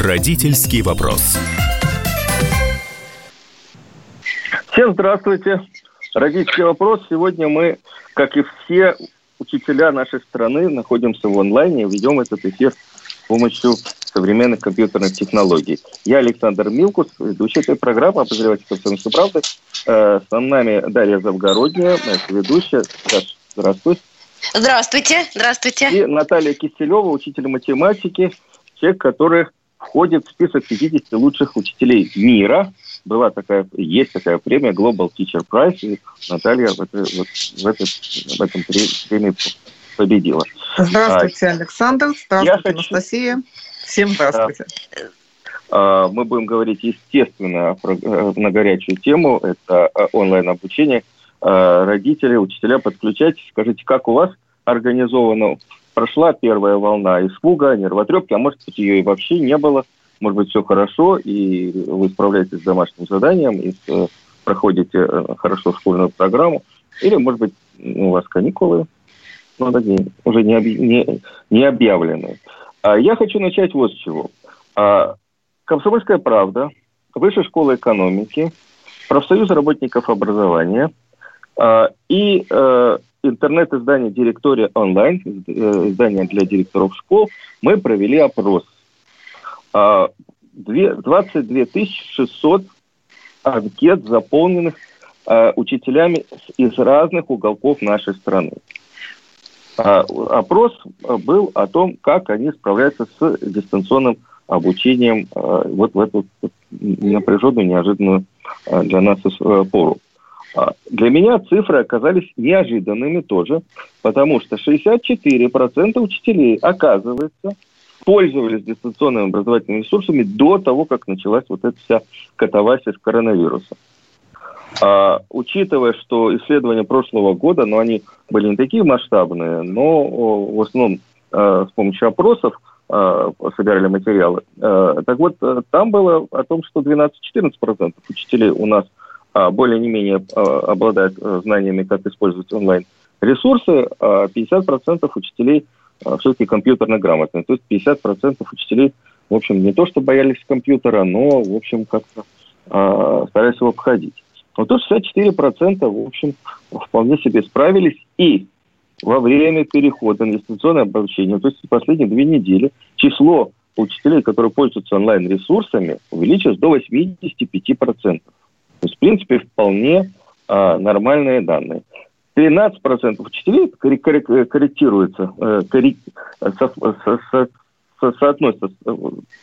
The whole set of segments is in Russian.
Родительский вопрос. Всем здравствуйте. Родительский вопрос. Сегодня мы, как и все учителя нашей страны, находимся в онлайне и ведем этот эфир с помощью современных компьютерных технологий. Я Александр Милкус, ведущий этой программы «Обозреватель комсомольской правды». Э, с нами Дарья Завгородняя, наша ведущая. Саш, здравствуй. Здравствуйте, здравствуйте. И Наталья Киселева, учитель математики, человек, который входит в список 50 лучших учителей мира. Была такая, есть такая премия Global Teacher Prize, и Наталья в, это, вот, в, это, в этом премии победила. Здравствуйте, а, Александр. Здравствуйте, хочу... Анастасия. Всем здравствуйте. А, мы будем говорить, естественно, э, на горячую тему. Это э, онлайн-обучение. А, родители, учителя, подключайтесь. Скажите, как у вас организовано прошла первая волна испуга, нервотрепки, а может быть ее и вообще не было. Может быть, все хорошо, и вы справляетесь с домашним заданием, и э, проходите э, хорошо школьную программу. Или, может быть, у вас каникулы, ну, такие, уже не, объ... не, не объявлены. А я хочу начать вот с чего. А, Комсомольская правда, Высшая школа экономики, профсоюз работников образования а, и а, интернет-издание «Директория онлайн», э, издание для директоров школ, мы провели опрос. 22 а, 600 анкет, заполненных а, учителями из разных уголков нашей страны. А, опрос был о том, как они справляются с дистанционным обучением вот в эту напряженную, неожиданную для нас э, пору. А, для меня цифры оказались неожиданными тоже, потому что 64% учителей, оказывается, пользовались дистанционными образовательными ресурсами до того, как началась вот эта вся катавасия с коронавирусом. А, учитывая, что исследования прошлого года, ну, они были не такие масштабные, но в основном а, с помощью опросов а, собирали материалы. Так вот, там было о том, что 12-14% учителей у нас более не менее а, обладают э, знаниями, как использовать онлайн-ресурсы, а 50% учителей все-таки компьютерно грамотные. То есть 50% учителей, в общем, не то что боялись компьютера, но, в общем, как-то старались его обходить. Но тут 64%, в общем, вполне себе справились. И во время перехода на дистанционное обучение, то есть последние две недели, число учителей, которые пользуются онлайн-ресурсами, увеличилось до 85%. То есть, в принципе, вполне а, нормальные данные. 13% учителей корректируются, э, коррек, со, со, со, со, соотносятся с э,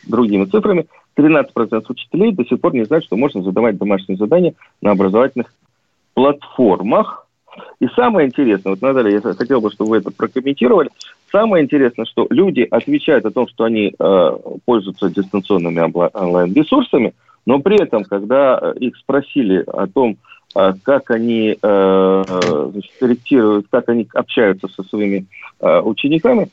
другими цифрами. 13% учителей до сих пор не знают, что можно задавать домашние задания на образовательных платформах. И самое интересное, вот, Наталья, я хотел бы, чтобы вы это прокомментировали. Самое интересное, что люди отвечают о том, что они э, пользуются дистанционными онлайн-ресурсами – но при этом, когда э, их спросили о том, э, как они э, значит, корректируют, как они общаются со своими учениками,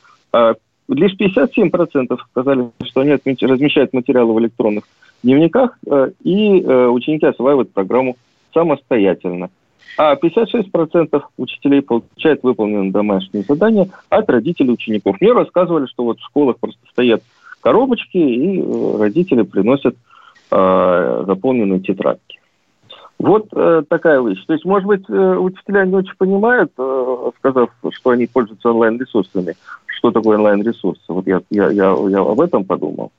лишь 57% сказали, что они размещают материалы в электронных дневниках, и ученики осваивают программу самостоятельно. А 56% учителей получают выполненные домашние задания от родителей учеников. Мне рассказывали, что вот в школах просто стоят коробочки, и родители приносят э, заполненные тетрадки. Вот э, такая вещь. То есть, может быть, э, учителя не очень понимают, э, сказав, что они пользуются онлайн-ресурсами, что такое онлайн-ресурсы. Вот я, я, я, я об этом подумал.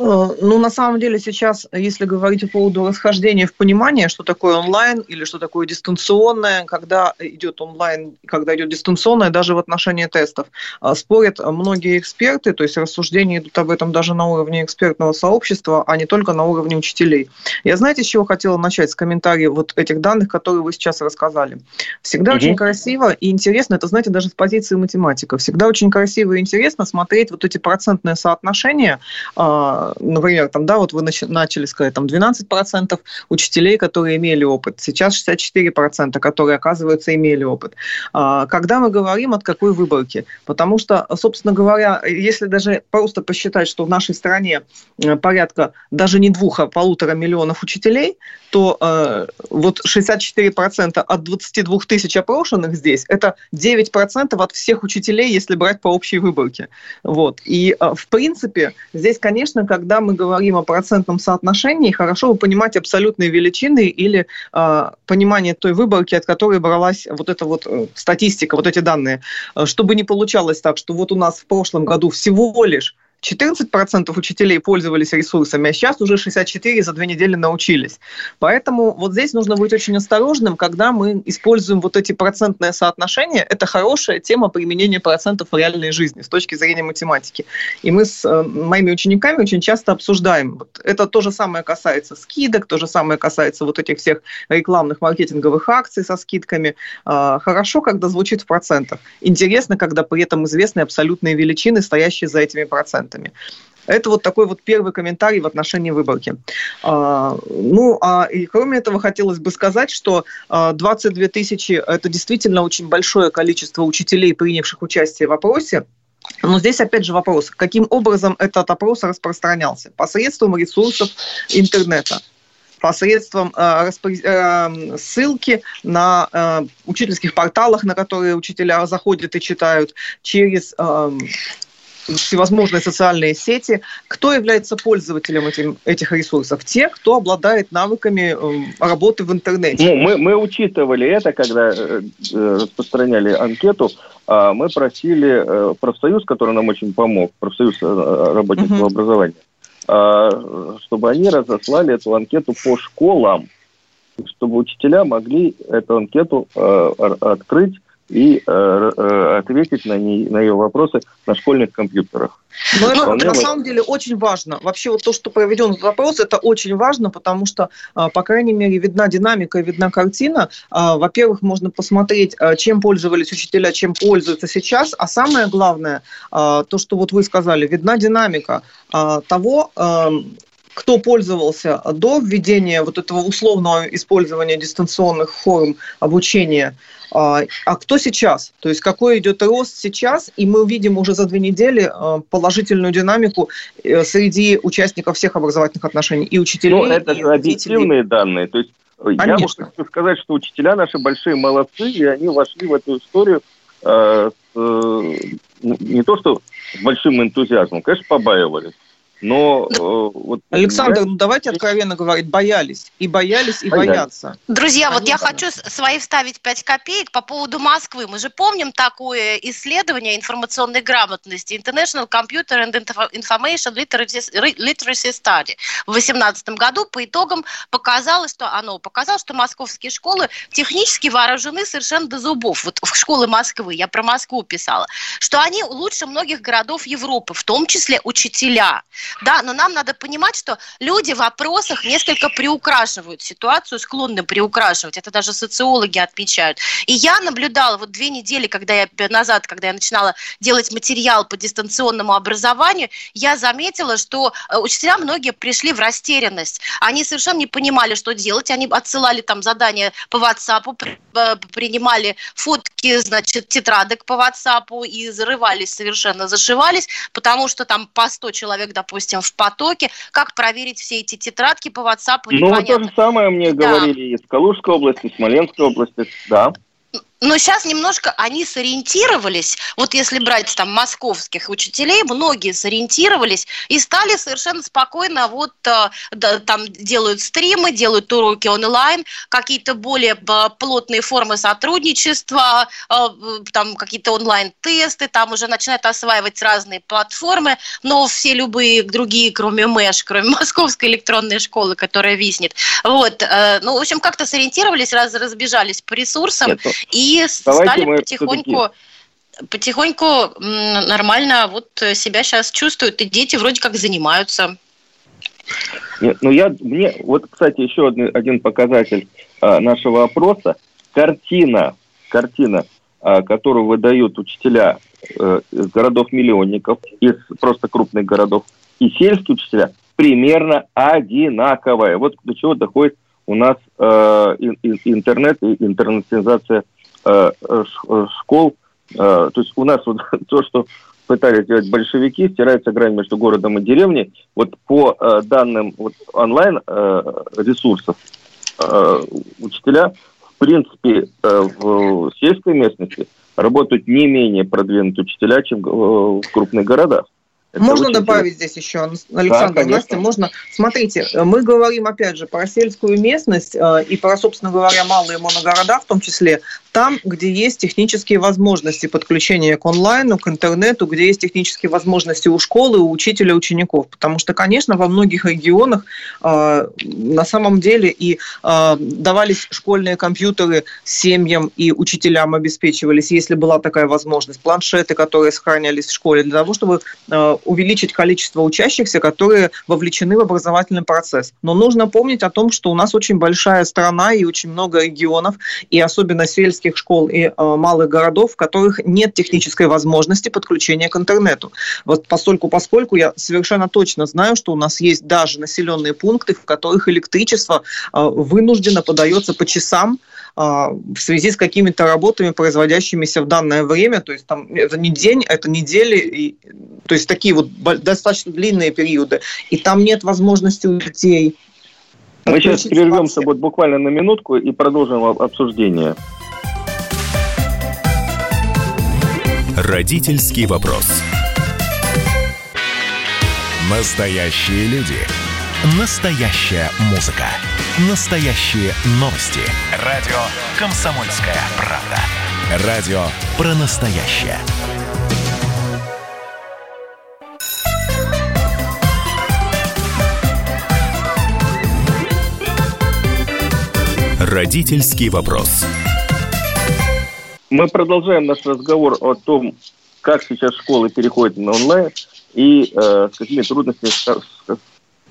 Э, ну, на самом деле сейчас, если говорить по поводу расхождения в понимании, что такое онлайн или что такое дистанционное, когда идет онлайн, когда идет дистанционное, даже в отношении тестов, э, спорят многие эксперты, то есть рассуждения идут об этом даже на уровне экспертного сообщества, а не только на уровне учителей. Я знаете, с чего хотела начать? С комментариев вот этих данных, которые вы сейчас рассказали. Всегда угу. очень красиво и интересно, это, знаете, даже с позиции математика, всегда очень красиво и интересно смотреть вот эти процентные соотношения э, например, там, да, вот вы начали сказать, там 12% учителей, которые имели опыт, сейчас 64%, которые, оказывается, имели опыт. А, когда мы говорим от какой выборки? Потому что, собственно говоря, если даже просто посчитать, что в нашей стране э, порядка даже не двух, а полутора миллионов учителей, то э, вот 64% от 22 тысяч опрошенных здесь, это 9% от всех учителей, если брать по общей выборке. Вот. И, э, в принципе, здесь, конечно, когда мы говорим о процентном соотношении, хорошо бы понимать абсолютные величины или э, понимание той выборки, от которой бралась вот эта вот э, статистика, вот эти данные. Э, чтобы не получалось так, что вот у нас в прошлом году всего лишь 14% учителей пользовались ресурсами, а сейчас уже 64 за две недели научились. Поэтому вот здесь нужно быть очень осторожным, когда мы используем вот эти процентные соотношения. Это хорошая тема применения процентов в реальной жизни с точки зрения математики. И мы с э, моими учениками очень часто обсуждаем. Вот это то же самое касается скидок, то же самое касается вот этих всех рекламных маркетинговых акций со скидками. А, хорошо, когда звучит в процентах. Интересно, когда при этом известны абсолютные величины, стоящие за этими процентами процентами. Это вот такой вот первый комментарий в отношении выборки. А, ну, а и кроме этого хотелось бы сказать, что 22 а, тысячи – это действительно очень большое количество учителей, принявших участие в опросе. Но здесь опять же вопрос, каким образом этот опрос распространялся? Посредством ресурсов интернета посредством э, ссылки на э, учительских порталах, на которые учителя заходят и читают, через э, всевозможные социальные сети. Кто является пользователем этим, этих ресурсов? Те, кто обладает навыками э, работы в интернете. Ну, мы, мы учитывали это, когда э, э, распространяли анкету. А мы просили профсоюз, который нам очень помог, профсоюз работников uh-huh. образования, а, чтобы они разослали эту анкету по школам, чтобы учителя могли эту анкету открыть и э, э, ответить на, ней, на ее вопросы на школьных компьютерах. Но это Вполне на самом деле очень важно. Вообще вот то, что проведен вопрос, это очень важно, потому что, а, по крайней мере, видна динамика, видна картина. А, во-первых, можно посмотреть, а, чем пользовались учителя, чем пользуются сейчас. А самое главное, то, что вот вы сказали, видна динамика того, кто пользовался до введения вот этого условного использования дистанционных форм обучения, а, а кто сейчас? То есть какой идет рост сейчас? И мы увидим уже за две недели а, положительную динамику э, среди участников всех образовательных отношений и учителей. Ну, это же объективные данные. То есть Конечно. я хочу сказать, что учителя наши большие молодцы, и они вошли в эту историю э, с, э, не то что с большим энтузиазмом, конечно, побаивались. Но э, вот Александр, я... ну давайте откровенно говорить, боялись. И боялись, и боялись. боятся. Друзья, Они вот я хочу свои вставить 5 копеек по поводу Москвы. Мы же помним такое исследование информационной грамотности International Computer and Information Literacy Study в 2018 году. По итогам показалось, что оно показало, что московские школы технически вооружены совершенно до зубов. Вот в школы Москвы, я про Москву писала, что они лучше многих городов Европы, в том числе учителя. Да, но нам надо понимать, что люди в вопросах несколько приукрашивают ситуацию, склонны приукрашивать. Это даже социологи отмечают. И я наблюдала вот две недели, когда я назад, когда я начинала делать материал по дистанционному образованию, я заметила, что э, учителя многие пришли в растерянность. Они совершенно не понимали, что делать. Они отсылали там задания по WhatsApp, э, принимали фотки, значит, тетрадок по WhatsApp и зарывались совершенно, зашивались, потому что там по 100 человек, допустим, допустим, в потоке, как проверить все эти тетрадки по WhatsApp? Ну, то же самое мне да. говорили из Калужской области, Смоленской области, да но сейчас немножко они сориентировались, вот если брать там московских учителей, многие сориентировались и стали совершенно спокойно вот э, да, там делают стримы, делают уроки онлайн, какие-то более э, плотные формы сотрудничества, э, там какие-то онлайн-тесты, там уже начинают осваивать разные платформы, но все любые другие, кроме МЭШ, кроме Московской электронной школы, которая виснет, вот, ну, в общем, как-то сориентировались, раз, разбежались по ресурсам Нет, и и стали потихоньку потихоньку нормально вот себя сейчас чувствуют, и дети вроде как занимаются. Нет, ну я, мне, вот, кстати, еще один, один показатель а, нашего опроса. Картина, картина, а, которую выдают учителя а, из городов-миллионников, из просто крупных городов, и сельские учителя примерно одинаковая. Вот до чего доходит у нас э, интернет и интернационализация э, э, э, школ. Э, то есть у нас вот то, что пытались сделать большевики, стирается грань между городом и деревней. Вот по э, данным вот, онлайн э, ресурсов э, учителя, в принципе, э, в сельской местности работают не менее продвинутые учителя, чем в крупных городах. Это можно добавить интересно. здесь еще, Александр, да, Настя, можно. Смотрите, мы говорим, опять же, про сельскую местность э, и про, собственно говоря, малые моногорода в том числе там, где есть технические возможности подключения к онлайну, к интернету, где есть технические возможности у школы, у учителя, учеников. Потому что, конечно, во многих регионах э, на самом деле и э, давались школьные компьютеры семьям и учителям обеспечивались, если была такая возможность, планшеты, которые сохранялись в школе, для того, чтобы э, увеличить количество учащихся, которые вовлечены в образовательный процесс. Но нужно помнить о том, что у нас очень большая страна и очень много регионов, и особенно сельских школ и э, малых городов, в которых нет технической возможности подключения к интернету. Вот постольку, поскольку я совершенно точно знаю, что у нас есть даже населенные пункты, в которых электричество э, вынужденно подается по часам, в связи с какими-то работами, производящимися в данное время, то есть там это не день, это недели, и, то есть такие вот достаточно длинные периоды, и там нет возможности у детей. Мы сейчас прервемся вот буквально на минутку и продолжим обсуждение. Родительский вопрос. Настоящие люди. Настоящая музыка. Настоящие новости. Радио «Комсомольская правда». Радио про настоящее. Родительский вопрос. Мы продолжаем наш разговор о том, как сейчас школы переходят на онлайн и э, с какими трудностями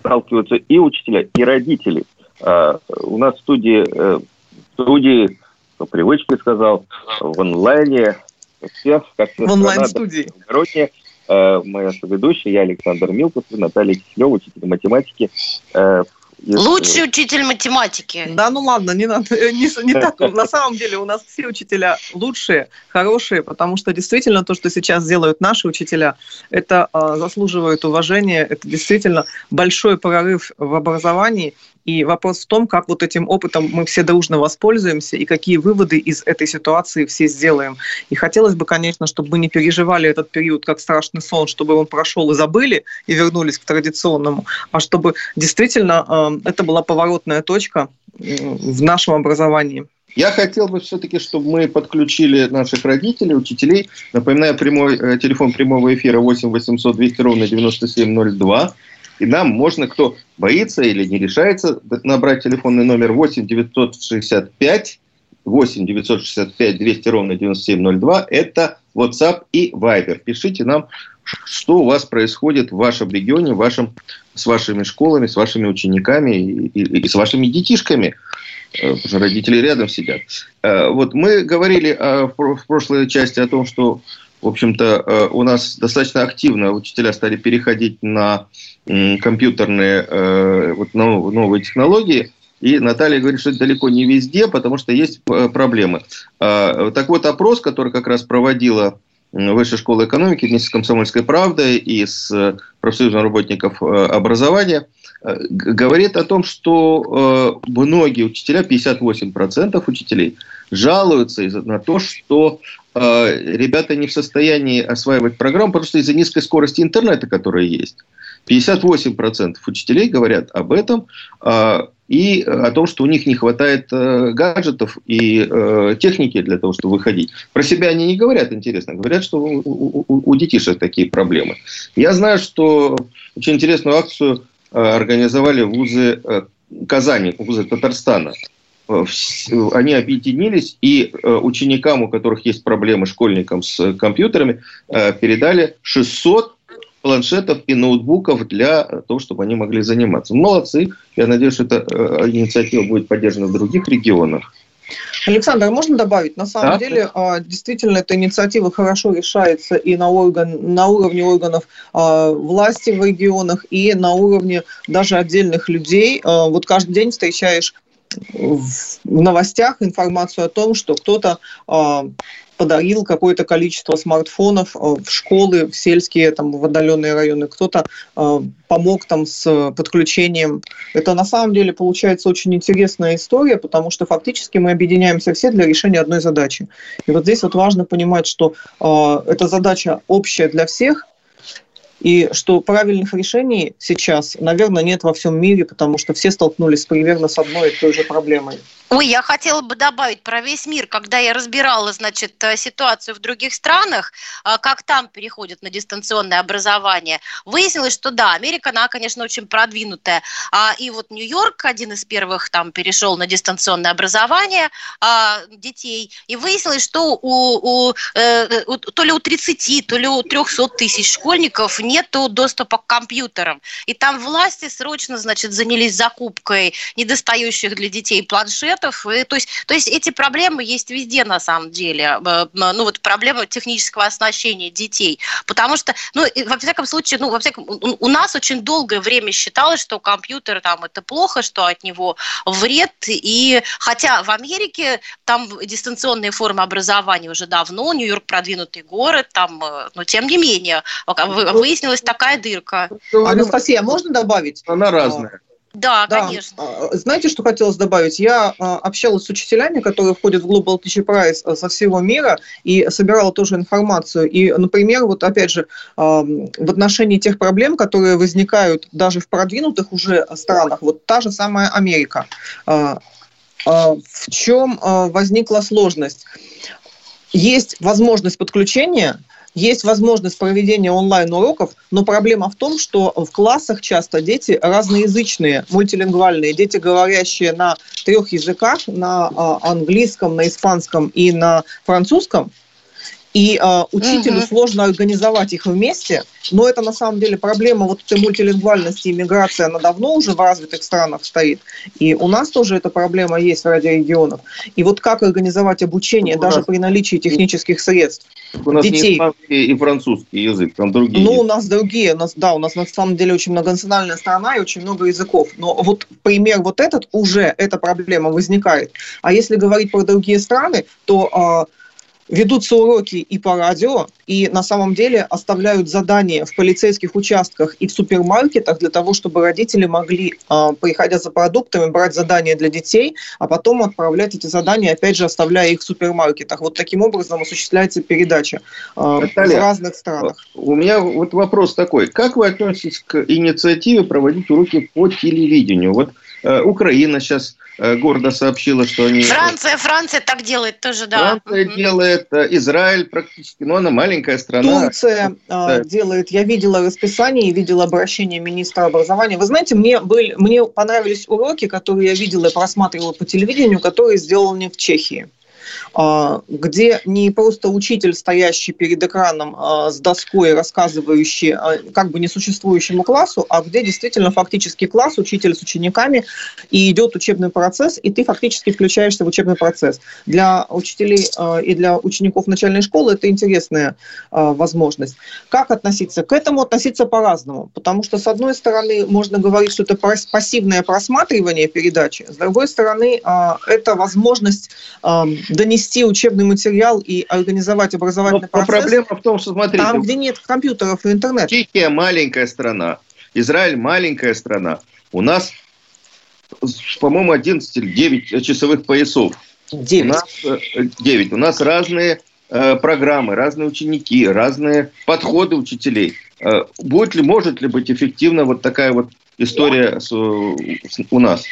сталкиваются и учителя, и родители. Э, у нас в студии, э, в студии по привычке сказал, в онлайне всех, как в онлайн-студии. Э, моя соведущая, я Александр Милков, Наталья Киселева, учитель математики. Э, Лучший учитель математики. Да, ну ладно, не, надо, не, не так. На самом деле у нас все учителя лучшие, хорошие, потому что действительно то, что сейчас делают наши учителя, это э, заслуживает уважения, это действительно большой прорыв в образовании. И вопрос в том, как вот этим опытом мы все дружно воспользуемся и какие выводы из этой ситуации все сделаем. И хотелось бы, конечно, чтобы мы не переживали этот период как страшный сон, чтобы он прошел и забыли, и вернулись к традиционному, а чтобы действительно э, это была поворотная точка в нашем образовании. Я хотел бы все-таки, чтобы мы подключили наших родителей, учителей. Напоминаю, прямой, э, телефон прямого эфира 8 800 200 ровно 9702. И нам можно, кто боится или не решается, набрать телефонный номер 8 965 8 965 200 ровно 9702. Это WhatsApp и Viber. Пишите нам, что у вас происходит в вашем регионе, в вашем, с вашими школами, с вашими учениками и, и, и с вашими детишками. Э, потому что родители рядом сидят. Э, вот мы говорили в прошлой части о том, что в общем-то, э, у нас достаточно активно учителя стали переходить на компьютерные э, вот, новые технологии. И Наталья говорит, что это далеко не везде, потому что есть э, проблемы. А, так вот, опрос, который как раз проводила Высшая школа экономики вместе с «Комсомольской правдой» и с профсоюзом работников образования, говорит о том, что многие учителя, 58% учителей, жалуются на то, что ребята не в состоянии осваивать программу, потому что из-за низкой скорости интернета, которая есть. 58% учителей говорят об этом а, и о том, что у них не хватает э, гаджетов и э, техники для того, чтобы выходить. Про себя они не говорят, интересно. Говорят, что у, детишек такие проблемы. Я знаю, что очень интересную акцию э, организовали вузы Казани, вузы Татарстана. Они объединились и ученикам, у которых есть проблемы, школьникам с компьютерами, передали 600 планшетов и ноутбуков для того, чтобы они могли заниматься. Молодцы. Я надеюсь, что эта э, инициатива будет поддержана в других регионах. Александр, можно добавить? На самом да? деле, а, действительно, эта инициатива хорошо решается и на, орган, на уровне органов а, власти в регионах, и на уровне даже отдельных людей. А, вот каждый день встречаешь в новостях информацию о том, что кто-то подарил какое-то количество смартфонов э, в школы, в сельские, там, в отдаленные районы. Кто-то э, помог там с подключением. Это на самом деле получается очень интересная история, потому что фактически мы объединяемся все для решения одной задачи. И вот здесь вот важно понимать, что эта задача общая для всех, и что правильных решений сейчас, наверное, нет во всем мире, потому что все столкнулись примерно с одной и той же проблемой. Ой, я хотела бы добавить про весь мир. Когда я разбирала, значит, э, ситуацию в других странах, э, как там переходят на дистанционное образование, выяснилось, что да, Америка, она, конечно, очень продвинутая. А, и вот Нью-Йорк один из первых там перешел на дистанционное образование а, детей. И выяснилось, что у, у, э, у, то ли у 30, то ли у 300 тысяч школьников нет доступа к компьютерам. И там власти срочно, значит, занялись закупкой недостающих для детей планшетов, бюджетов. И, то, есть, то есть эти проблемы есть везде на самом деле. Э, ну вот проблема технического оснащения детей. Потому что, ну, во всяком случае, ну, во всяком, у нас очень долгое время считалось, что компьютер там это плохо, что от него вред. И хотя в Америке там дистанционные формы образования уже давно, Нью-Йорк продвинутый город, там, э, но тем не менее, выяснилась такая дырка. Анастасия, можно добавить? Она разная. Да, да, конечно. А, знаете, что хотелось добавить? Я а, общалась с учителями, которые входят в Global Teacher Prize а, со всего мира, и собирала тоже информацию. И, например, вот опять же, в отношении тех проблем, которые возникают даже в продвинутых уже странах, вот та же самая Америка. В чем возникла сложность? Есть возможность подключения, есть возможность проведения онлайн-уроков, но проблема в том, что в классах часто дети разноязычные, мультилингвальные, дети, говорящие на трех языках, на а, английском, на испанском и на французском, и э, учителю угу. сложно организовать их вместе, но это на самом деле проблема вот этой мультилингвальности и миграции, она давно уже в развитых странах стоит. И у нас тоже эта проблема есть в ряде регионов. И вот как организовать обучение у даже нас... при наличии технических средств? У нас детей. не испанский и французский язык, там другие. Ну, у нас другие, у нас, да, у нас на самом деле очень многонациональная страна и очень много языков. Но вот пример вот этот уже, эта проблема возникает. А если говорить про другие страны, то э, ведутся уроки и по радио, и на самом деле оставляют задания в полицейских участках и в супермаркетах для того, чтобы родители могли, а, приходя за продуктами, брать задания для детей, а потом отправлять эти задания, опять же, оставляя их в супермаркетах. Вот таким образом осуществляется передача а, Наталья, в разных странах. У меня вот вопрос такой. Как вы относитесь к инициативе проводить уроки по телевидению? Вот Э, Украина сейчас гордо сообщила, что они... Франция, Франция так делает тоже, да. Франция угу. делает, э, Израиль практически, но она маленькая страна. Турция да. делает, я видела расписание и видела обращение министра образования. Вы знаете, мне, были, мне понравились уроки, которые я видела и просматривала по телевидению, которые сделаны в Чехии. А, где не просто учитель, стоящий перед экраном а, с доской, рассказывающий а, как бы несуществующему классу, а где действительно фактически класс, учитель с учениками, и идет учебный процесс, и ты фактически включаешься в учебный процесс. Для учителей и для учеников начальной школы это интересная возможность. Как относиться? К этому относиться по-разному, потому что, с одной стороны, можно говорить, что это пассивное просматривание передачи, с другой стороны, это возможность донести учебный материал и организовать образовательный но, процесс. Проблема в том, что, смотрите... Там, где нет компьютеров и интернета. Чехия маленькая страна, Израиль маленькая страна. У нас, по-моему, 11 или 9 часовых поясов. 9. У нас, 9. Э, У нас разные э, программы, разные ученики, разные подходы учителей. Э, будет ли, может ли быть эффективна вот такая вот история с, с, у нас?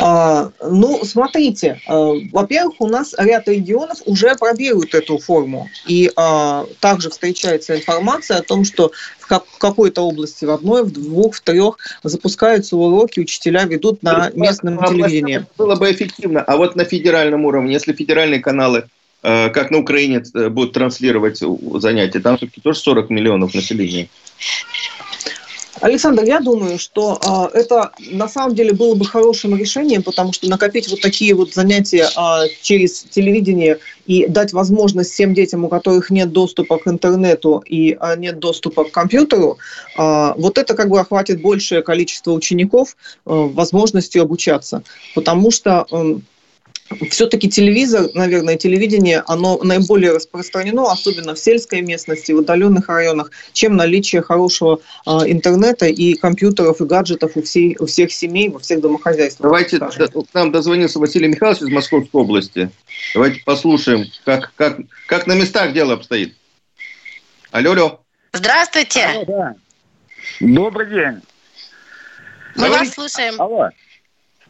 А, ну, смотрите, а, во-первых, у нас ряд регионов уже опробируют эту форму. И а, также встречается информация о том, что в как, какой-то области, в одной, в двух, в трех запускаются уроки, учителя ведут на местном а, телевидении. Было бы эффективно. А вот на федеральном уровне, если федеральные каналы э, как на Украине э, будут транслировать занятия, там все-таки тоже 40 миллионов населения. Александр, я думаю, что э, это на самом деле было бы хорошим решением, потому что накопить вот такие вот занятия э, через телевидение и дать возможность всем детям, у которых нет доступа к интернету и э, нет доступа к компьютеру, э, вот это как бы охватит большее количество учеников э, возможностью обучаться. Потому что э, все-таки телевизор, наверное, телевидение, оно наиболее распространено, особенно в сельской местности, в отдаленных районах, чем наличие хорошего э, интернета и компьютеров и гаджетов у, всей, у всех семей, во всех домохозяйствах. Давайте, к нам дозвонился Василий Михайлович из Московской области. Давайте послушаем, как, как, как на местах дело обстоит. Алло, алло. Здравствуйте. Алло, да. Добрый день. Мы Говорите? вас слушаем. Алло.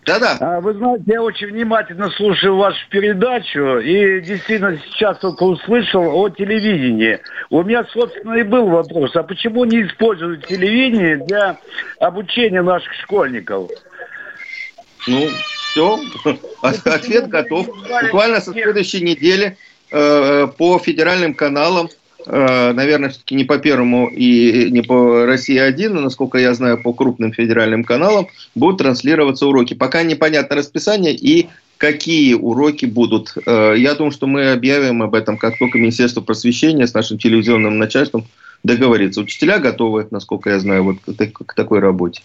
Да-да. А, вы знаете, я очень внимательно слушаю вашу передачу и действительно сейчас только услышал о телевидении. У меня, собственно, и был вопрос, а почему не используют телевидение для обучения наших школьников? Ну, все, ответ готов. Буквально со следующей недели э, по федеральным каналам Э, наверное, все-таки не по Первому и не по России-1, но, насколько я знаю, по крупным федеральным каналам будут транслироваться уроки. Пока непонятно расписание и какие уроки будут. Э, я думаю, что мы объявим об этом, как только Министерство просвещения с нашим телевизионным начальством договорится. Учителя готовы, насколько я знаю, вот к такой работе.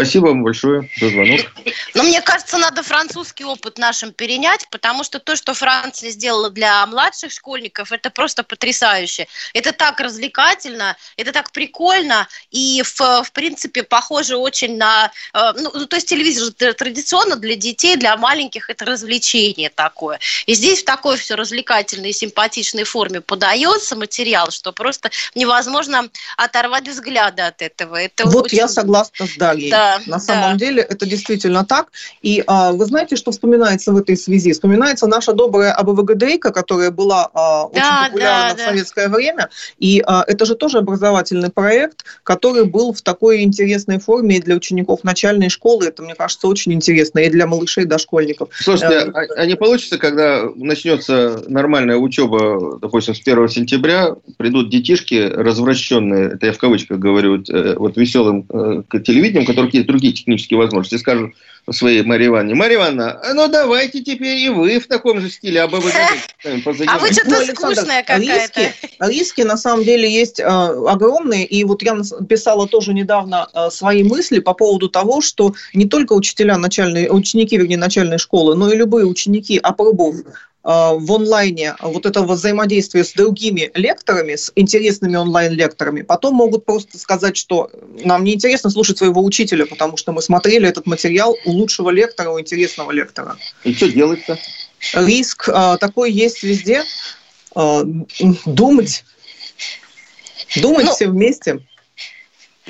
Спасибо вам большое за звонок. Но мне кажется, надо французский опыт нашим перенять, потому что то, что Франция сделала для младших школьников, это просто потрясающе. Это так развлекательно, это так прикольно, и в, в принципе похоже очень на... Э, ну, ну, то есть телевизор традиционно для детей, для маленьких это развлечение такое. И здесь в такой все развлекательной и симпатичной форме подается материал, что просто невозможно оторвать взгляды от этого. Это вот очень... я согласна с Дарьей. Да, на самом да. деле это действительно так. И а, вы знаете, что вспоминается в этой связи? Вспоминается наша добрая АБВГДейка, которая была а, очень да, популярна да, в да. советское время. И а, это же тоже образовательный проект, который был в такой интересной форме для учеников начальной школы. Это, мне кажется, очень интересно и для малышей, и дошкольников. Слушайте, э, а, а не получится, когда начнется нормальная учеба, допустим, с 1 сентября, придут детишки развращенные, это я в кавычках говорю, э, вот веселым э, телевидением, которые какие-то другие технические возможности, скажут своей Марии Ивановне, Мария Ивановна, ну давайте теперь и вы в таком же стиле, а бы вы А вы что-то ну, скучная какая-то. Риски, риски на самом деле есть э, огромные, и вот я писала тоже недавно э, свои мысли по поводу того, что не только учителя начальной, ученики, вернее, начальной школы, но и любые ученики, опробов Э, в онлайне вот этого взаимодействия с другими лекторами, с интересными онлайн-лекторами, потом могут просто сказать, что нам не интересно слушать своего учителя, потому что мы смотрели этот материал у лучшего лектора, у интересного лектора. И что делать-то? Риск э, такой есть везде. Э, думать. Думать ну, все вместе.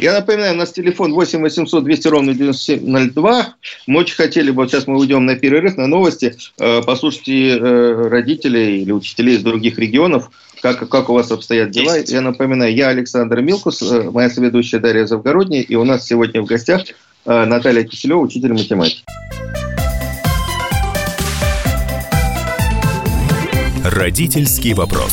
Я напоминаю, у нас телефон 8 800 200 ровно 9702. Мы очень хотели бы, вот сейчас мы уйдем на перерыв, на новости, э, послушать э, родителей или учителей из других регионов, как, как у вас обстоят дела. Я напоминаю, я Александр Милкус, э, моя соведущая Дарья Завгородняя, и у нас сегодня в гостях Наталья Киселева, учитель математики. Родительский вопрос.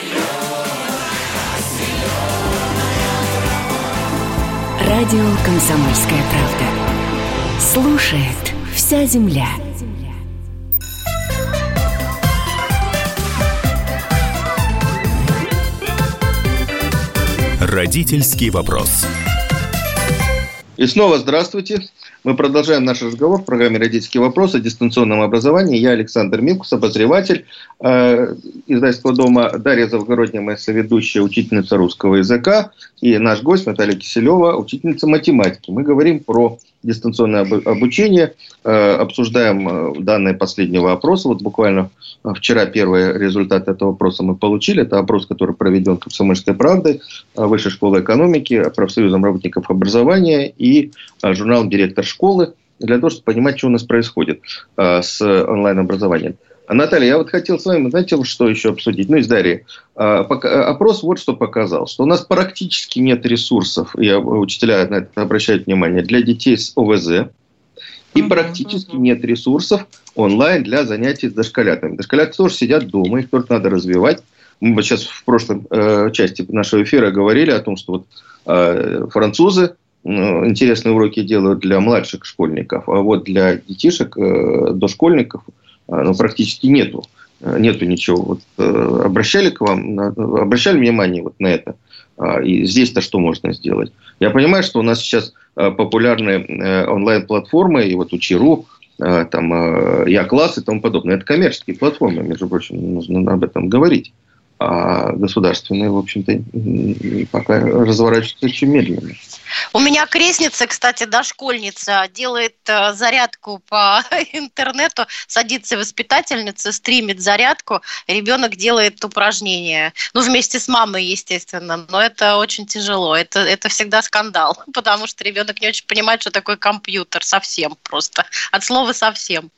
Радио «Комсомольская правда». Слушает вся земля. Родительский вопрос. И снова здравствуйте. Мы продолжаем наш разговор в программе «Родительский вопрос» о дистанционном образовании. Я Александр Милкус, обозреватель э, издательского дома Дарья Завгородняя, моя соведущая, учительница русского языка. И наш гость Наталья Киселева, учительница математики. Мы говорим про дистанционное обучение. Э, обсуждаем э, данные последнего опроса. Вот буквально вчера первые результаты этого опроса мы получили. Это опрос, который проведен Комсомольской правдой, Высшей школы экономики, профсоюзом работников образования и журналом «Директор школы» для того, чтобы понимать, что у нас происходит с онлайн-образованием. А, Наталья, я вот хотел с вами, знаете, что еще обсудить? Ну, из Дарьи. А, опрос вот что показал, что у нас практически нет ресурсов, и учителя на это обращают внимание, для детей с ОВЗ, и практически нет ресурсов онлайн для занятий с дошколятами. Дошколята тоже сидят дома, их только надо развивать. Мы вот сейчас в прошлой э, части нашего эфира говорили о том, что вот э, французы интересные уроки делают для младших школьников, а вот для детишек, э, дошкольников – а, ну, практически нету. Э, нету ничего. Вот, э, обращали к вам, обращали внимание вот на это? А, и здесь-то что можно сделать? Я понимаю, что у нас сейчас э, популярны онлайн-платформы, и вот Учиру, там, Я-класс и тому подобное. Это коммерческие платформы, между прочим, нужно об этом говорить а государственные, в общем-то, пока разворачиваются очень медленно. У меня крестница, кстати, дошкольница, делает э, зарядку по интернету, садится воспитательница, стримит зарядку, ребенок делает упражнения. Ну, вместе с мамой, естественно, но это очень тяжело, это, это всегда скандал, потому что ребенок не очень понимает, что такое компьютер совсем просто, от слова совсем.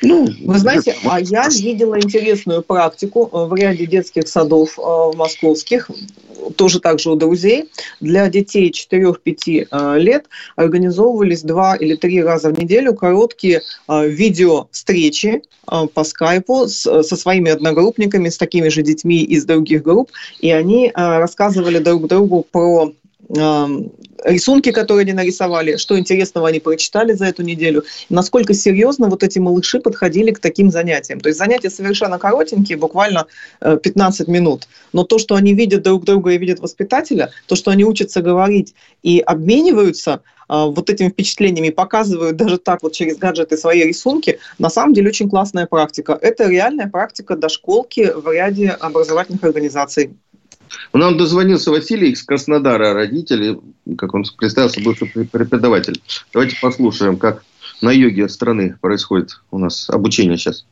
Ну, Вы знаете, а я видела интересную практику э, в ряде детских садов э, московских, тоже также у друзей. Для детей 4-5 э, лет организовывались два или три раза в неделю короткие видео встречи по скайпу с, со своими одногруппниками, с такими же детьми из других групп, и они рассказывали друг другу про рисунки, которые они нарисовали, что интересного они прочитали за эту неделю, насколько серьезно вот эти малыши подходили к таким занятиям. То есть занятия совершенно коротенькие, буквально 15 э, минут, но то, что они видят друг друга и видят воспитателя, то, что они учатся говорить и обмениваются э, вот этими впечатлениями, показывают даже так вот через гаджеты свои рисунки, на самом деле очень классная практика. Это реальная практика дошколки в ряде образовательных организаций. Нам дозвонился Василий из Краснодара, родители, как он представился, бывший преподаватель. Давайте послушаем, как на юге страны происходит у нас обучение сейчас.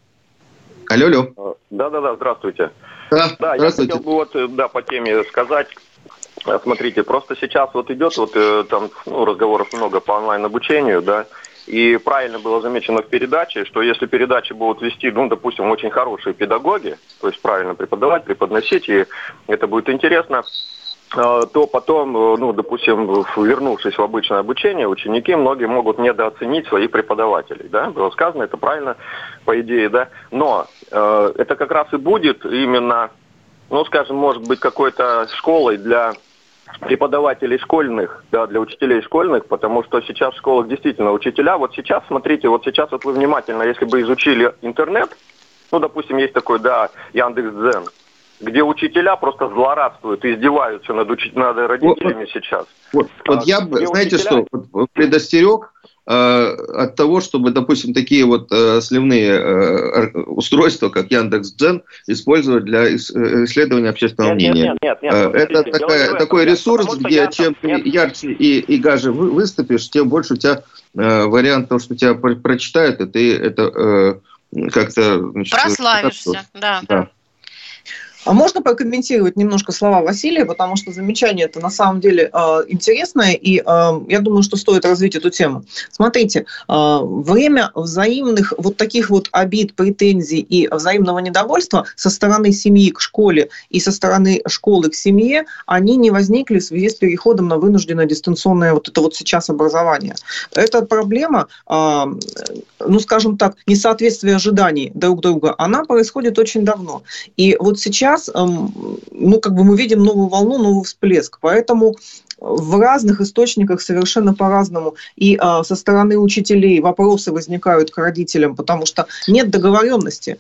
Алло, алло. Да-да-да, здравствуйте. Да, да здравствуйте. я хотел бы вот, э, да, по теме сказать. Смотрите, просто сейчас вот идет вот э, там ну, разговоров много по онлайн-обучению, да, и правильно было замечено в передаче, что если передачи будут вести, ну, допустим, очень хорошие педагоги, то есть правильно преподавать, преподносить, и это будет интересно, э, то потом, э, ну, допустим, вернувшись в обычное обучение, ученики многие могут недооценить своих преподавателей, да, было сказано, это правильно, по идее, да, но э, это как раз и будет именно, ну, скажем, может быть, какой-то школой для преподавателей школьных, да, для учителей школьных, потому что сейчас в школах действительно учителя, вот сейчас, смотрите, вот сейчас вот вы внимательно, если бы изучили интернет, ну, допустим, есть такой, да, Яндекс.Дзен, где учителя просто злорадствуют, издеваются над, уч... над родителями вот, сейчас. Вот, а, вот я бы, знаете учителя... что, предостерег Э, от того, чтобы, допустим, такие вот э, сливные э, устройства, как Яндекс.Дзен, использовать для э, исследования общественного нет, мнения. Нет, нет, нет, нет, это смотрите, такая, такой ресурс, где я, чем нет. ярче и, и гаже выступишь, тем больше у тебя э, вариантов, что тебя прочитают, и ты это э, как-то... Прославишься, да. да. А можно прокомментировать немножко слова Василия, потому что замечание это на самом деле э, интересное, и э, я думаю, что стоит развить эту тему. Смотрите, э, время взаимных вот таких вот обид, претензий и взаимного недовольства со стороны семьи к школе и со стороны школы к семье, они не возникли в связи с переходом на вынужденное дистанционное вот это вот сейчас образование. Эта проблема, э, ну скажем так, несоответствие ожиданий друг друга, она происходит очень давно. И вот сейчас сейчас, ну, как бы мы видим новую волну, новый всплеск. Поэтому в разных источниках совершенно по-разному. И а, со стороны учителей вопросы возникают к родителям, потому что нет договоренности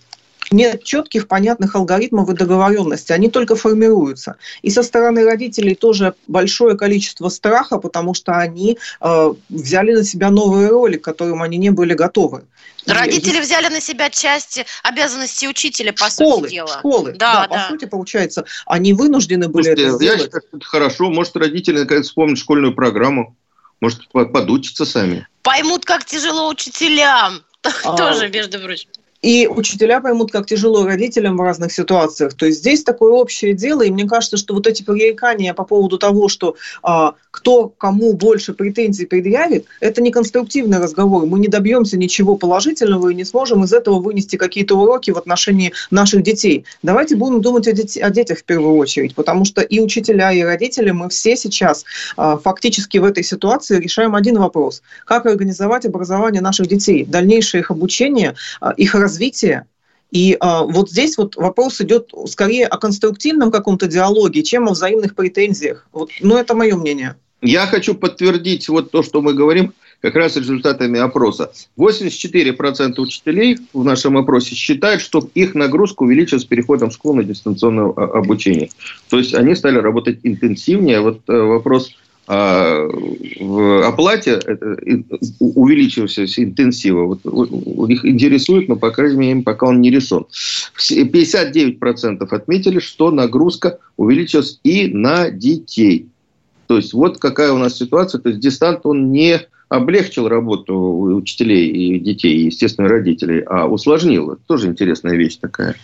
нет четких, понятных алгоритмов и договоренности, они только формируются. И со стороны родителей тоже большое количество страха, потому что они э, взяли на себя новые роли, к которым они не были готовы. Родители и, взяли на себя часть обязанностей учителя, по школы, сути дела. Школы, да, да, да. по сути, получается, они вынуждены были Слушайте, это сделать. Я считаю, это хорошо. Может, родители наконец вспомнят школьную программу Может, подучатся сами. Поймут, как тяжело учителям. А... Тоже, между прочим. И учителя поймут, как тяжело родителям в разных ситуациях. То есть здесь такое общее дело, и мне кажется, что вот эти пререкания по поводу того, что а, кто кому больше претензий предъявит, это не конструктивный разговор. Мы не добьемся ничего положительного и не сможем из этого вынести какие-то уроки в отношении наших детей. Давайте будем думать о, дет- о детях в первую очередь, потому что и учителя, и родители, мы все сейчас а, фактически в этой ситуации решаем один вопрос. Как организовать образование наших детей, дальнейшее их обучение, а, их развитие развития. И а, вот здесь вот вопрос идет скорее о конструктивном каком-то диалоге, чем о взаимных претензиях. Вот, ну, это мое мнение. Я хочу подтвердить вот то, что мы говорим, как раз результатами опроса. 84% учителей в нашем опросе считают, что их нагрузка увеличилась с переходом в школу на дистанционное а, обучение. То есть они стали работать интенсивнее. Вот э, вопрос в оплате увеличивался интенсива. Вот, у них интересует, но, по крайней мере, пока он не решен. 59% отметили, что нагрузка увеличилась и на детей. То есть, вот какая у нас ситуация. То есть, дистант, он не облегчил работу учителей и детей, и, естественно, родителей, а усложнил. Это тоже интересная вещь такая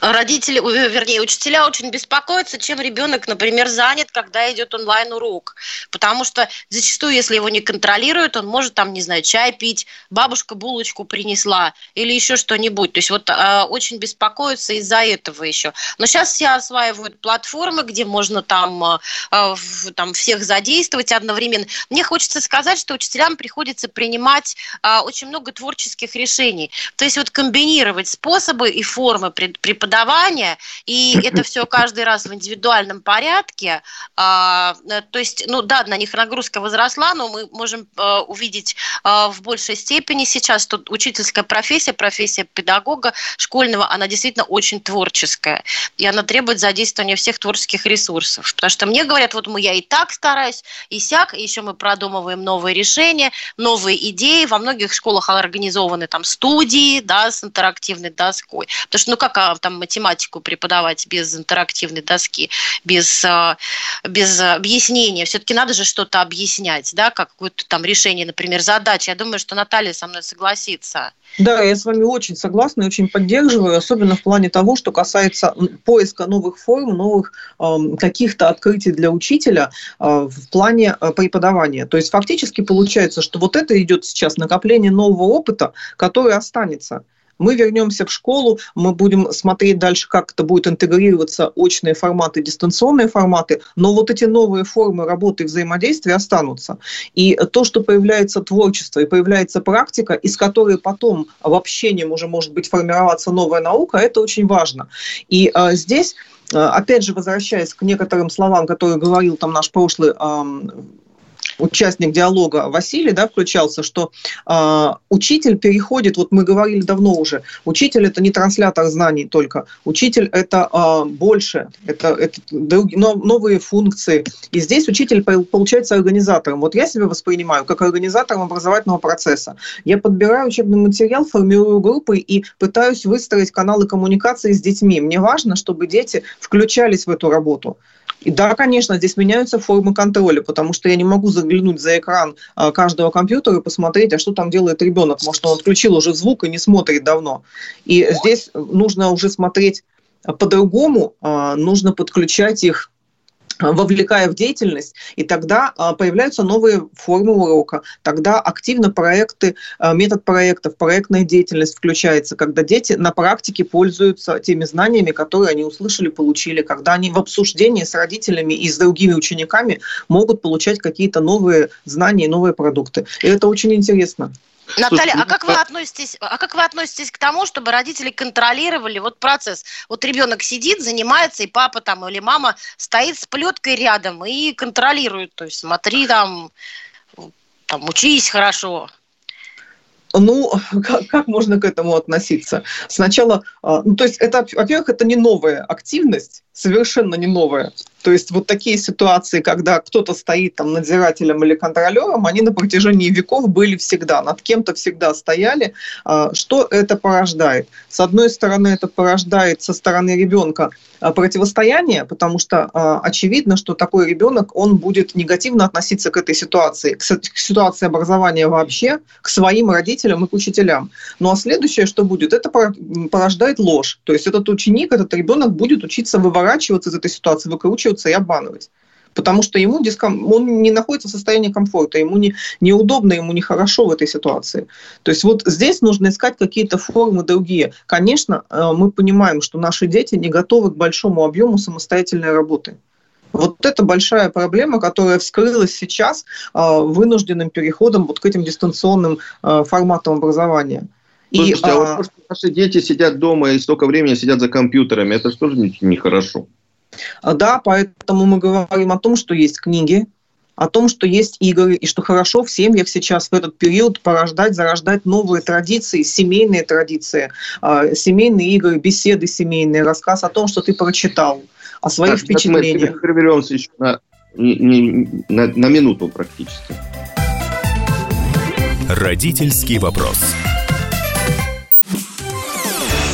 родители, вернее, учителя очень беспокоятся, чем ребенок, например, занят, когда идет онлайн-урок. Потому что зачастую, если его не контролируют, он может там, не знаю, чай пить, бабушка булочку принесла или еще что-нибудь. То есть вот э, очень беспокоятся из-за этого еще. Но сейчас все осваивают платформы, где можно там, э, там всех задействовать одновременно. Мне хочется сказать, что учителям приходится принимать э, очень много творческих решений. То есть вот комбинировать способы и формы преподавания преподавания, и это все каждый раз в индивидуальном порядке. А, э, то есть, ну да, на них нагрузка возросла, но мы можем э, увидеть э, в большей степени сейчас, что учительская профессия, профессия педагога школьного, она действительно очень творческая, и она требует задействования всех творческих ресурсов. Потому что мне говорят, вот мы, я и так стараюсь, и сяк, и еще мы продумываем новые решения, новые идеи. Во многих школах организованы там студии, да, с интерактивной доской. Потому что, ну как а, математику преподавать без интерактивной доски, без, а, без объяснения. Все-таки надо же что-то объяснять, да, какое-то там решение, например, задачи. Я думаю, что Наталья со мной согласится. Да, я с вами очень согласна и очень поддерживаю, особенно в плане того, что касается поиска новых форм, новых э, каких-то открытий для учителя э, в плане э, преподавания. То есть фактически получается, что вот это идет сейчас накопление нового опыта, который останется. Мы вернемся в школу, мы будем смотреть дальше, как это будет интегрироваться очные форматы, дистанционные форматы, но вот эти новые формы работы и взаимодействия останутся. И то, что появляется творчество и появляется практика, из которой потом в общении уже может быть формироваться новая наука, это очень важно. И а, здесь опять же, возвращаясь к некоторым словам, которые говорил там наш прошлый участник диалога Василий, да, включался, что э, учитель переходит, вот мы говорили давно уже, учитель это не транслятор знаний только, учитель это э, больше, это, это новые функции. И здесь учитель получается организатором. Вот я себя воспринимаю как организатором образовательного процесса. Я подбираю учебный материал, формирую группы и пытаюсь выстроить каналы коммуникации с детьми. Мне важно, чтобы дети включались в эту работу. И да, конечно, здесь меняются формы контроля, потому что я не могу заглянуть за экран а, каждого компьютера и посмотреть, а что там делает ребенок. Может, он отключил уже звук и не смотрит давно. И здесь нужно уже смотреть по-другому, а, нужно подключать их вовлекая в деятельность, и тогда а, появляются новые формы урока, тогда активно проекты, а, метод проектов, проектная деятельность включается, когда дети на практике пользуются теми знаниями, которые они услышали, получили, когда они в обсуждении с родителями и с другими учениками могут получать какие-то новые знания и новые продукты. И это очень интересно. Наталья, а как вы относитесь, а как вы относитесь к тому, чтобы родители контролировали вот процесс? Вот ребенок сидит, занимается, и папа там или мама стоит с плеткой рядом и контролирует, то есть смотри там, там учись хорошо. Ну, как, как можно к этому относиться? Сначала, а, ну, то есть это, во-первых, это не новая активность, совершенно не новое. То есть вот такие ситуации, когда кто-то стоит там надзирателем или контролером, они на протяжении веков были всегда, над кем-то всегда стояли. А, что это порождает? С одной стороны, это порождает со стороны ребенка а, противостояние, потому что а, очевидно, что такой ребенок, он будет негативно относиться к этой ситуации, к ситуации образования вообще, к своим родителям и к учителям. Ну а следующее, что будет, это порождает ложь. То есть этот ученик, этот ребенок будет учиться выворачиваться из этой ситуации, выкручиваться и обманывать. Потому что ему диском... он не находится в состоянии комфорта, ему не... неудобно, ему нехорошо в этой ситуации. То есть вот здесь нужно искать какие-то формы другие. Конечно, э, мы понимаем, что наши дети не готовы к большому объему самостоятельной работы. Вот это большая проблема, которая вскрылась сейчас э, вынужденным переходом вот к этим дистанционным э, форматам образования. Слушайте, и, а вот а... то, что наши дети сидят дома и столько времени сидят за компьютерами, это же тоже нехорошо. А, да, поэтому мы говорим о том, что есть книги, о том, что есть игры, и что хорошо в семьях сейчас в этот период порождать, зарождать новые традиции, семейные традиции, а, семейные игры, беседы семейные, рассказ о том, что ты прочитал, о своих так, впечатлениях. Мы прервемся еще на, на, на минуту практически. Родительский вопрос.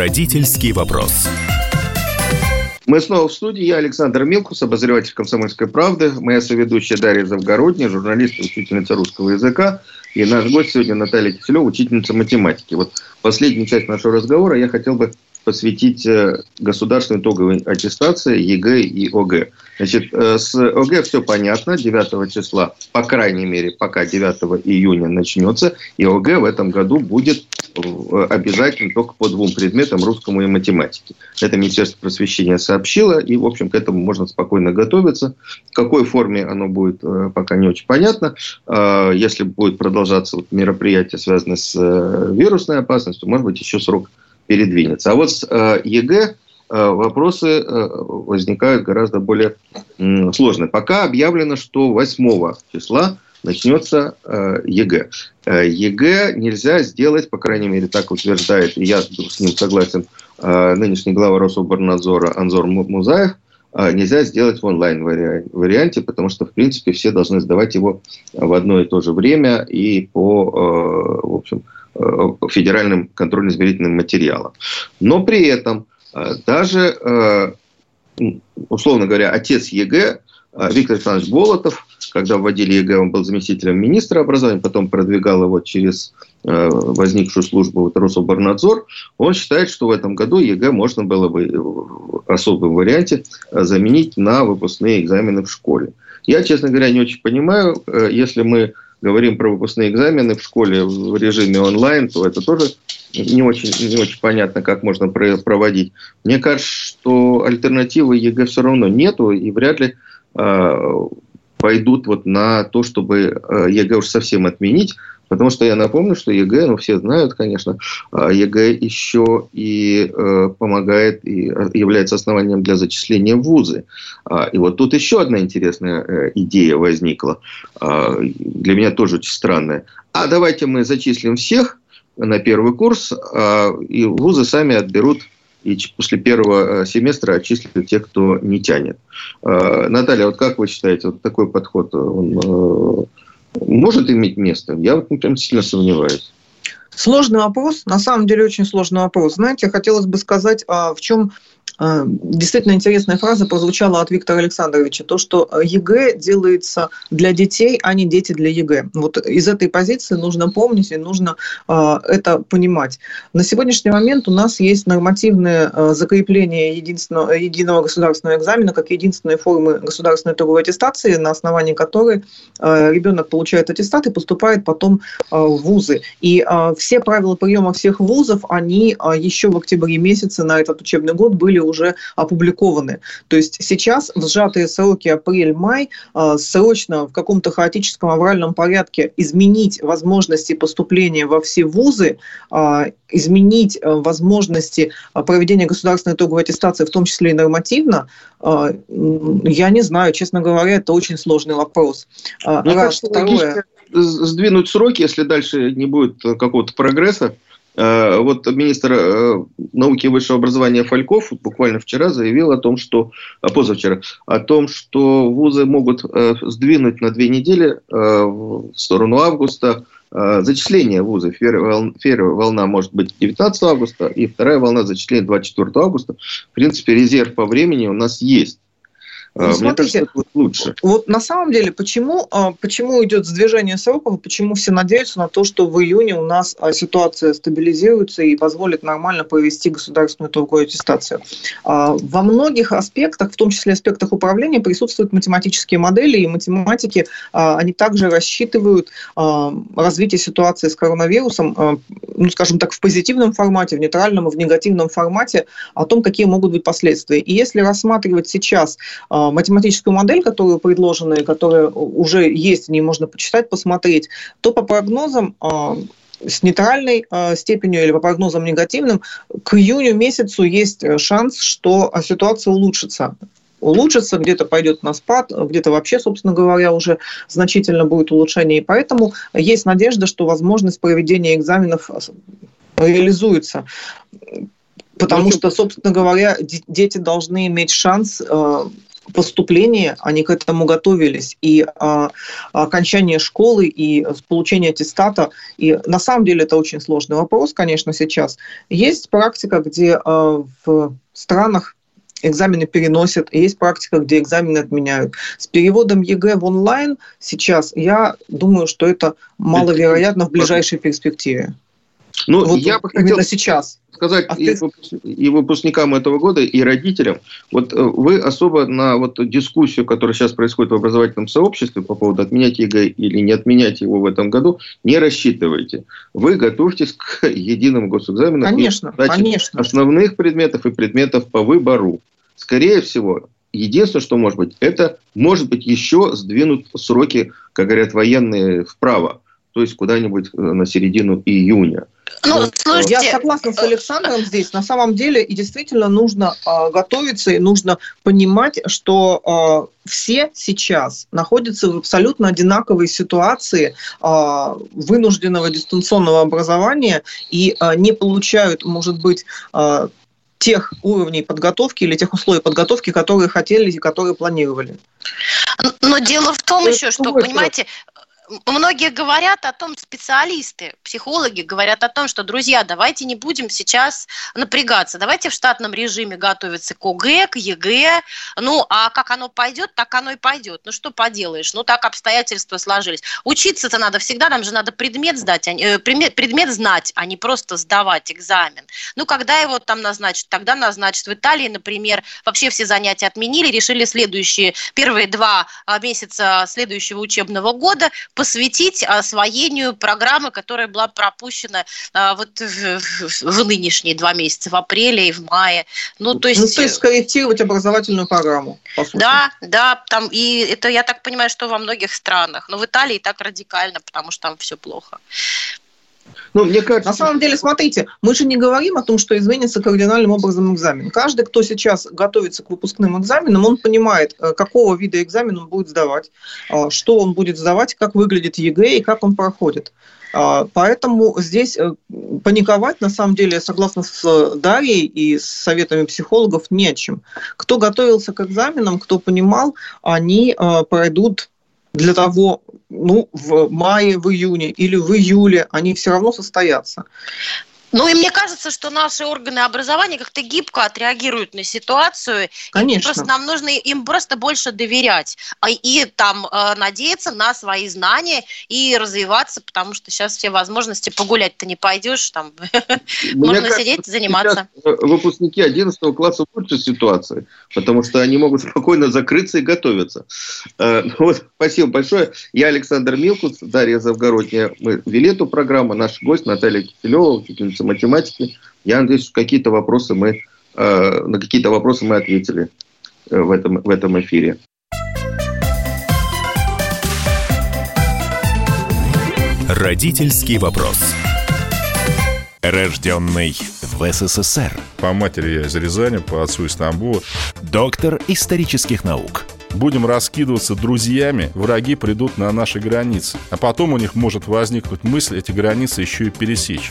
Родительский вопрос. Мы снова в студии. Я Александр Милкус, обозреватель «Комсомольской правды». Моя соведущая Дарья Завгородняя, журналист и учительница русского языка. И наш гость сегодня Наталья Киселева, учительница математики. Вот последнюю часть нашего разговора я хотел бы посвятить э, государственной итоговой аттестации ЕГЭ и ОГЭ. Значит, э, с ОГЭ все понятно. 9 числа, по крайней мере, пока 9 июня начнется. И ОГЭ в этом году будет обязательно только по двум предметам, русскому и математике. Это Министерство просвещения сообщило, и, в общем, к этому можно спокойно готовиться. В какой форме оно будет, пока не очень понятно. Если будет продолжаться мероприятие, связанное с вирусной опасностью, может быть, еще срок передвинется. А вот с э, ЕГЭ э, вопросы э, возникают гораздо более сложные. Пока объявлено, что 8 числа начнется ЕГЭ. ЕГЭ нельзя сделать, по крайней мере, так утверждает, и я с ним согласен, нынешний глава Рособрнадзора Анзор Музаев, нельзя сделать в онлайн-варианте, потому что, в принципе, все должны сдавать его в одно и то же время и по, в общем, Э, федеральным контрольно-измерительным материалам. Но при этом э, даже, э, условно говоря, отец ЕГЭ Виктор Александрович Болотов, когда вводили ЕГЭ, он был заместителем министра образования, потом продвигал его через возникшую службу вот, Рособрнадзор, он считает, что в этом году ЕГЭ можно было бы в особом варианте заменить на выпускные экзамены в школе. Я, честно говоря, не очень понимаю, если мы говорим про выпускные экзамены в школе в режиме онлайн, то это тоже не очень, не очень понятно, как можно проводить. Мне кажется, что альтернативы ЕГЭ все равно нету, и вряд ли э, пойдут вот на то, чтобы э, ЕГЭ уж совсем отменить. Потому что я напомню, что ЕГЭ, ну все знают, конечно, а ЕГЭ еще и э, помогает и является основанием для зачисления в вузы. А, и вот тут еще одна интересная э, идея возникла, а, для меня тоже очень странная. А давайте мы зачислим всех на первый курс, и вузы сами отберут и после первого э, семестра отчислят тех, кто не тянет. Наталья, вот как вы считаете, вот такой подход, он может иметь место? Я вот прям сильно сомневаюсь. Сложный вопрос, на самом деле очень сложный вопрос. Знаете, хотелось бы сказать, а в чем а, действительно интересная фраза прозвучала от Виктора Александровича, то, что ЕГЭ делается для детей, а не дети для ЕГЭ. Вот из этой позиции нужно помнить и нужно а, это понимать. На сегодняшний момент у нас есть нормативное закрепление единственного, единого государственного экзамена как единственной формы государственной итоговой аттестации, на основании которой ребенок получает аттестат и поступает потом в вузы. И все правила приема всех вузов, они еще в октябре месяце на этот учебный год были уже опубликованы. То есть сейчас в сжатые сроки апрель-май э, срочно в каком-то хаотическом авральном порядке изменить возможности поступления во все вузы, э, изменить возможности проведения государственной итоговой аттестации, в том числе и нормативно, я не знаю, честно говоря, это очень сложный вопрос. Мне Раз, второе... сдвинуть сроки, если дальше не будет какого-то прогресса, Э, вот министр э, науки и высшего образования Фальков буквально вчера заявил о том, что, а, позавчера, о том, что вузы могут э, сдвинуть на две недели в сторону августа зачисление вузов. Первая волна может быть 19 августа, и вторая волна зачисления 24 августа. В принципе, резерв по времени у нас есть. Ну, Мне смотрите, кажется, это лучше. Вот на самом деле, почему, а, почему идет сдвижение сроков, почему все надеются на то, что в июне у нас а, ситуация стабилизируется и позволит нормально провести государственную торговую аттестацию? А, во многих аспектах, в том числе аспектах управления, присутствуют математические модели, и математики, они также рассчитывают развитие ситуации с коронавирусом, ну, скажем так, в позитивном формате, в нейтральном и в негативном формате, о том, какие могут быть последствия. И если рассматривать сейчас а, математическую модель, которую предложена и которая уже есть, не можно почитать, посмотреть, то по прогнозам а, с нейтральной э, степенью или по прогнозам негативным, к июню месяцу есть шанс, что ситуация улучшится улучшится, где-то пойдет на спад, где-то вообще, собственно говоря, уже значительно будет улучшение. И поэтому есть надежда, что возможность проведения экзаменов реализуется. Потому ну, что, собственно говоря, дети должны иметь шанс поступления, они к этому готовились, и а, окончание школы, и получение аттестата. И на самом деле это очень сложный вопрос, конечно, сейчас. Есть практика, где а, в странах экзамены переносят, есть практика, где экзамены отменяют. С переводом ЕГЭ в онлайн сейчас, я думаю, что это маловероятно в ближайшей перспективе. Ну, вот я бы хотел сейчас сказать а и, и выпускникам этого года, и родителям. Вот э, вы особо на вот дискуссию, которая сейчас происходит в образовательном сообществе по поводу отменять ЕГЭ или не отменять его в этом году, не рассчитывайте. Вы готовьтесь к единому госэкзамену. Конечно, конечно. Основных предметов и предметов по выбору. Скорее всего, единственное, что может быть, это может быть еще сдвинут сроки, как говорят военные, вправо то есть куда-нибудь э, на середину июня. Ну, слушайте, я согласна с Александром здесь. На самом деле и действительно нужно э, готовиться и нужно понимать, что э, все сейчас находятся в абсолютно одинаковой ситуации э, вынужденного дистанционного образования и э, не получают, может быть, э, тех уровней подготовки или тех условий подготовки, которые хотели и которые планировали. Но дело в том еще, что, понимаете, многие говорят о том, специалисты, психологи говорят о том, что, друзья, давайте не будем сейчас напрягаться, давайте в штатном режиме готовиться к ОГЭ, к ЕГЭ, ну, а как оно пойдет, так оно и пойдет. Ну, что поделаешь, ну, так обстоятельства сложились. Учиться-то надо всегда, нам же надо предмет сдать, а, э, предмет, предмет знать, а не просто сдавать экзамен. Ну, когда его там назначат, тогда назначат. В Италии, например, вообще все занятия отменили, решили следующие, первые два а, месяца следующего учебного года посвятить освоению программы, которая была пропущена а, вот в, в, нынешние два месяца, в апреле и в мае. Ну, то есть... Ну, то есть скорректировать образовательную программу. Да, да, там, и это, я так понимаю, что во многих странах, но в Италии так радикально, потому что там все плохо. Ну, мне кажется... На самом деле, смотрите, мы же не говорим о том, что изменится кардинальным образом экзамен. Каждый, кто сейчас готовится к выпускным экзаменам, он понимает, э, какого вида экзамен он будет сдавать, э, что он будет сдавать, как выглядит ЕГЭ и как он проходит. А, поэтому здесь э, паниковать, на самом деле, согласна с Дарьей и с советами психологов, не о чем. Кто готовился к экзаменам, кто понимал, они пройдут для того, ну, в мае, в июне или в июле, они все равно состоятся. Ну и мне кажется, что наши органы образования как-то гибко отреагируют на ситуацию. Конечно. И просто нам нужно им просто больше доверять а, и там э, надеяться на свои знания и развиваться, потому что сейчас все возможности погулять-то не пойдешь, там можно сидеть, заниматься. Выпускники 11 класса в лучшей ситуации, потому что они могут спокойно закрыться и готовиться. Э, вот, спасибо большое. Я Александр Милкус, Дарья Завгородняя. Мы вели эту программу. Наш гость Наталья Киселева, учительница математики. Я надеюсь, что какие-то вопросы мы на какие-то вопросы мы ответили в этом, в этом эфире. Родительский вопрос. Рожденный в СССР. По матери я из Рязани, по отцу из Тамбова. Доктор исторических наук. Будем раскидываться друзьями, враги придут на наши границы. А потом у них может возникнуть мысль эти границы еще и пересечь.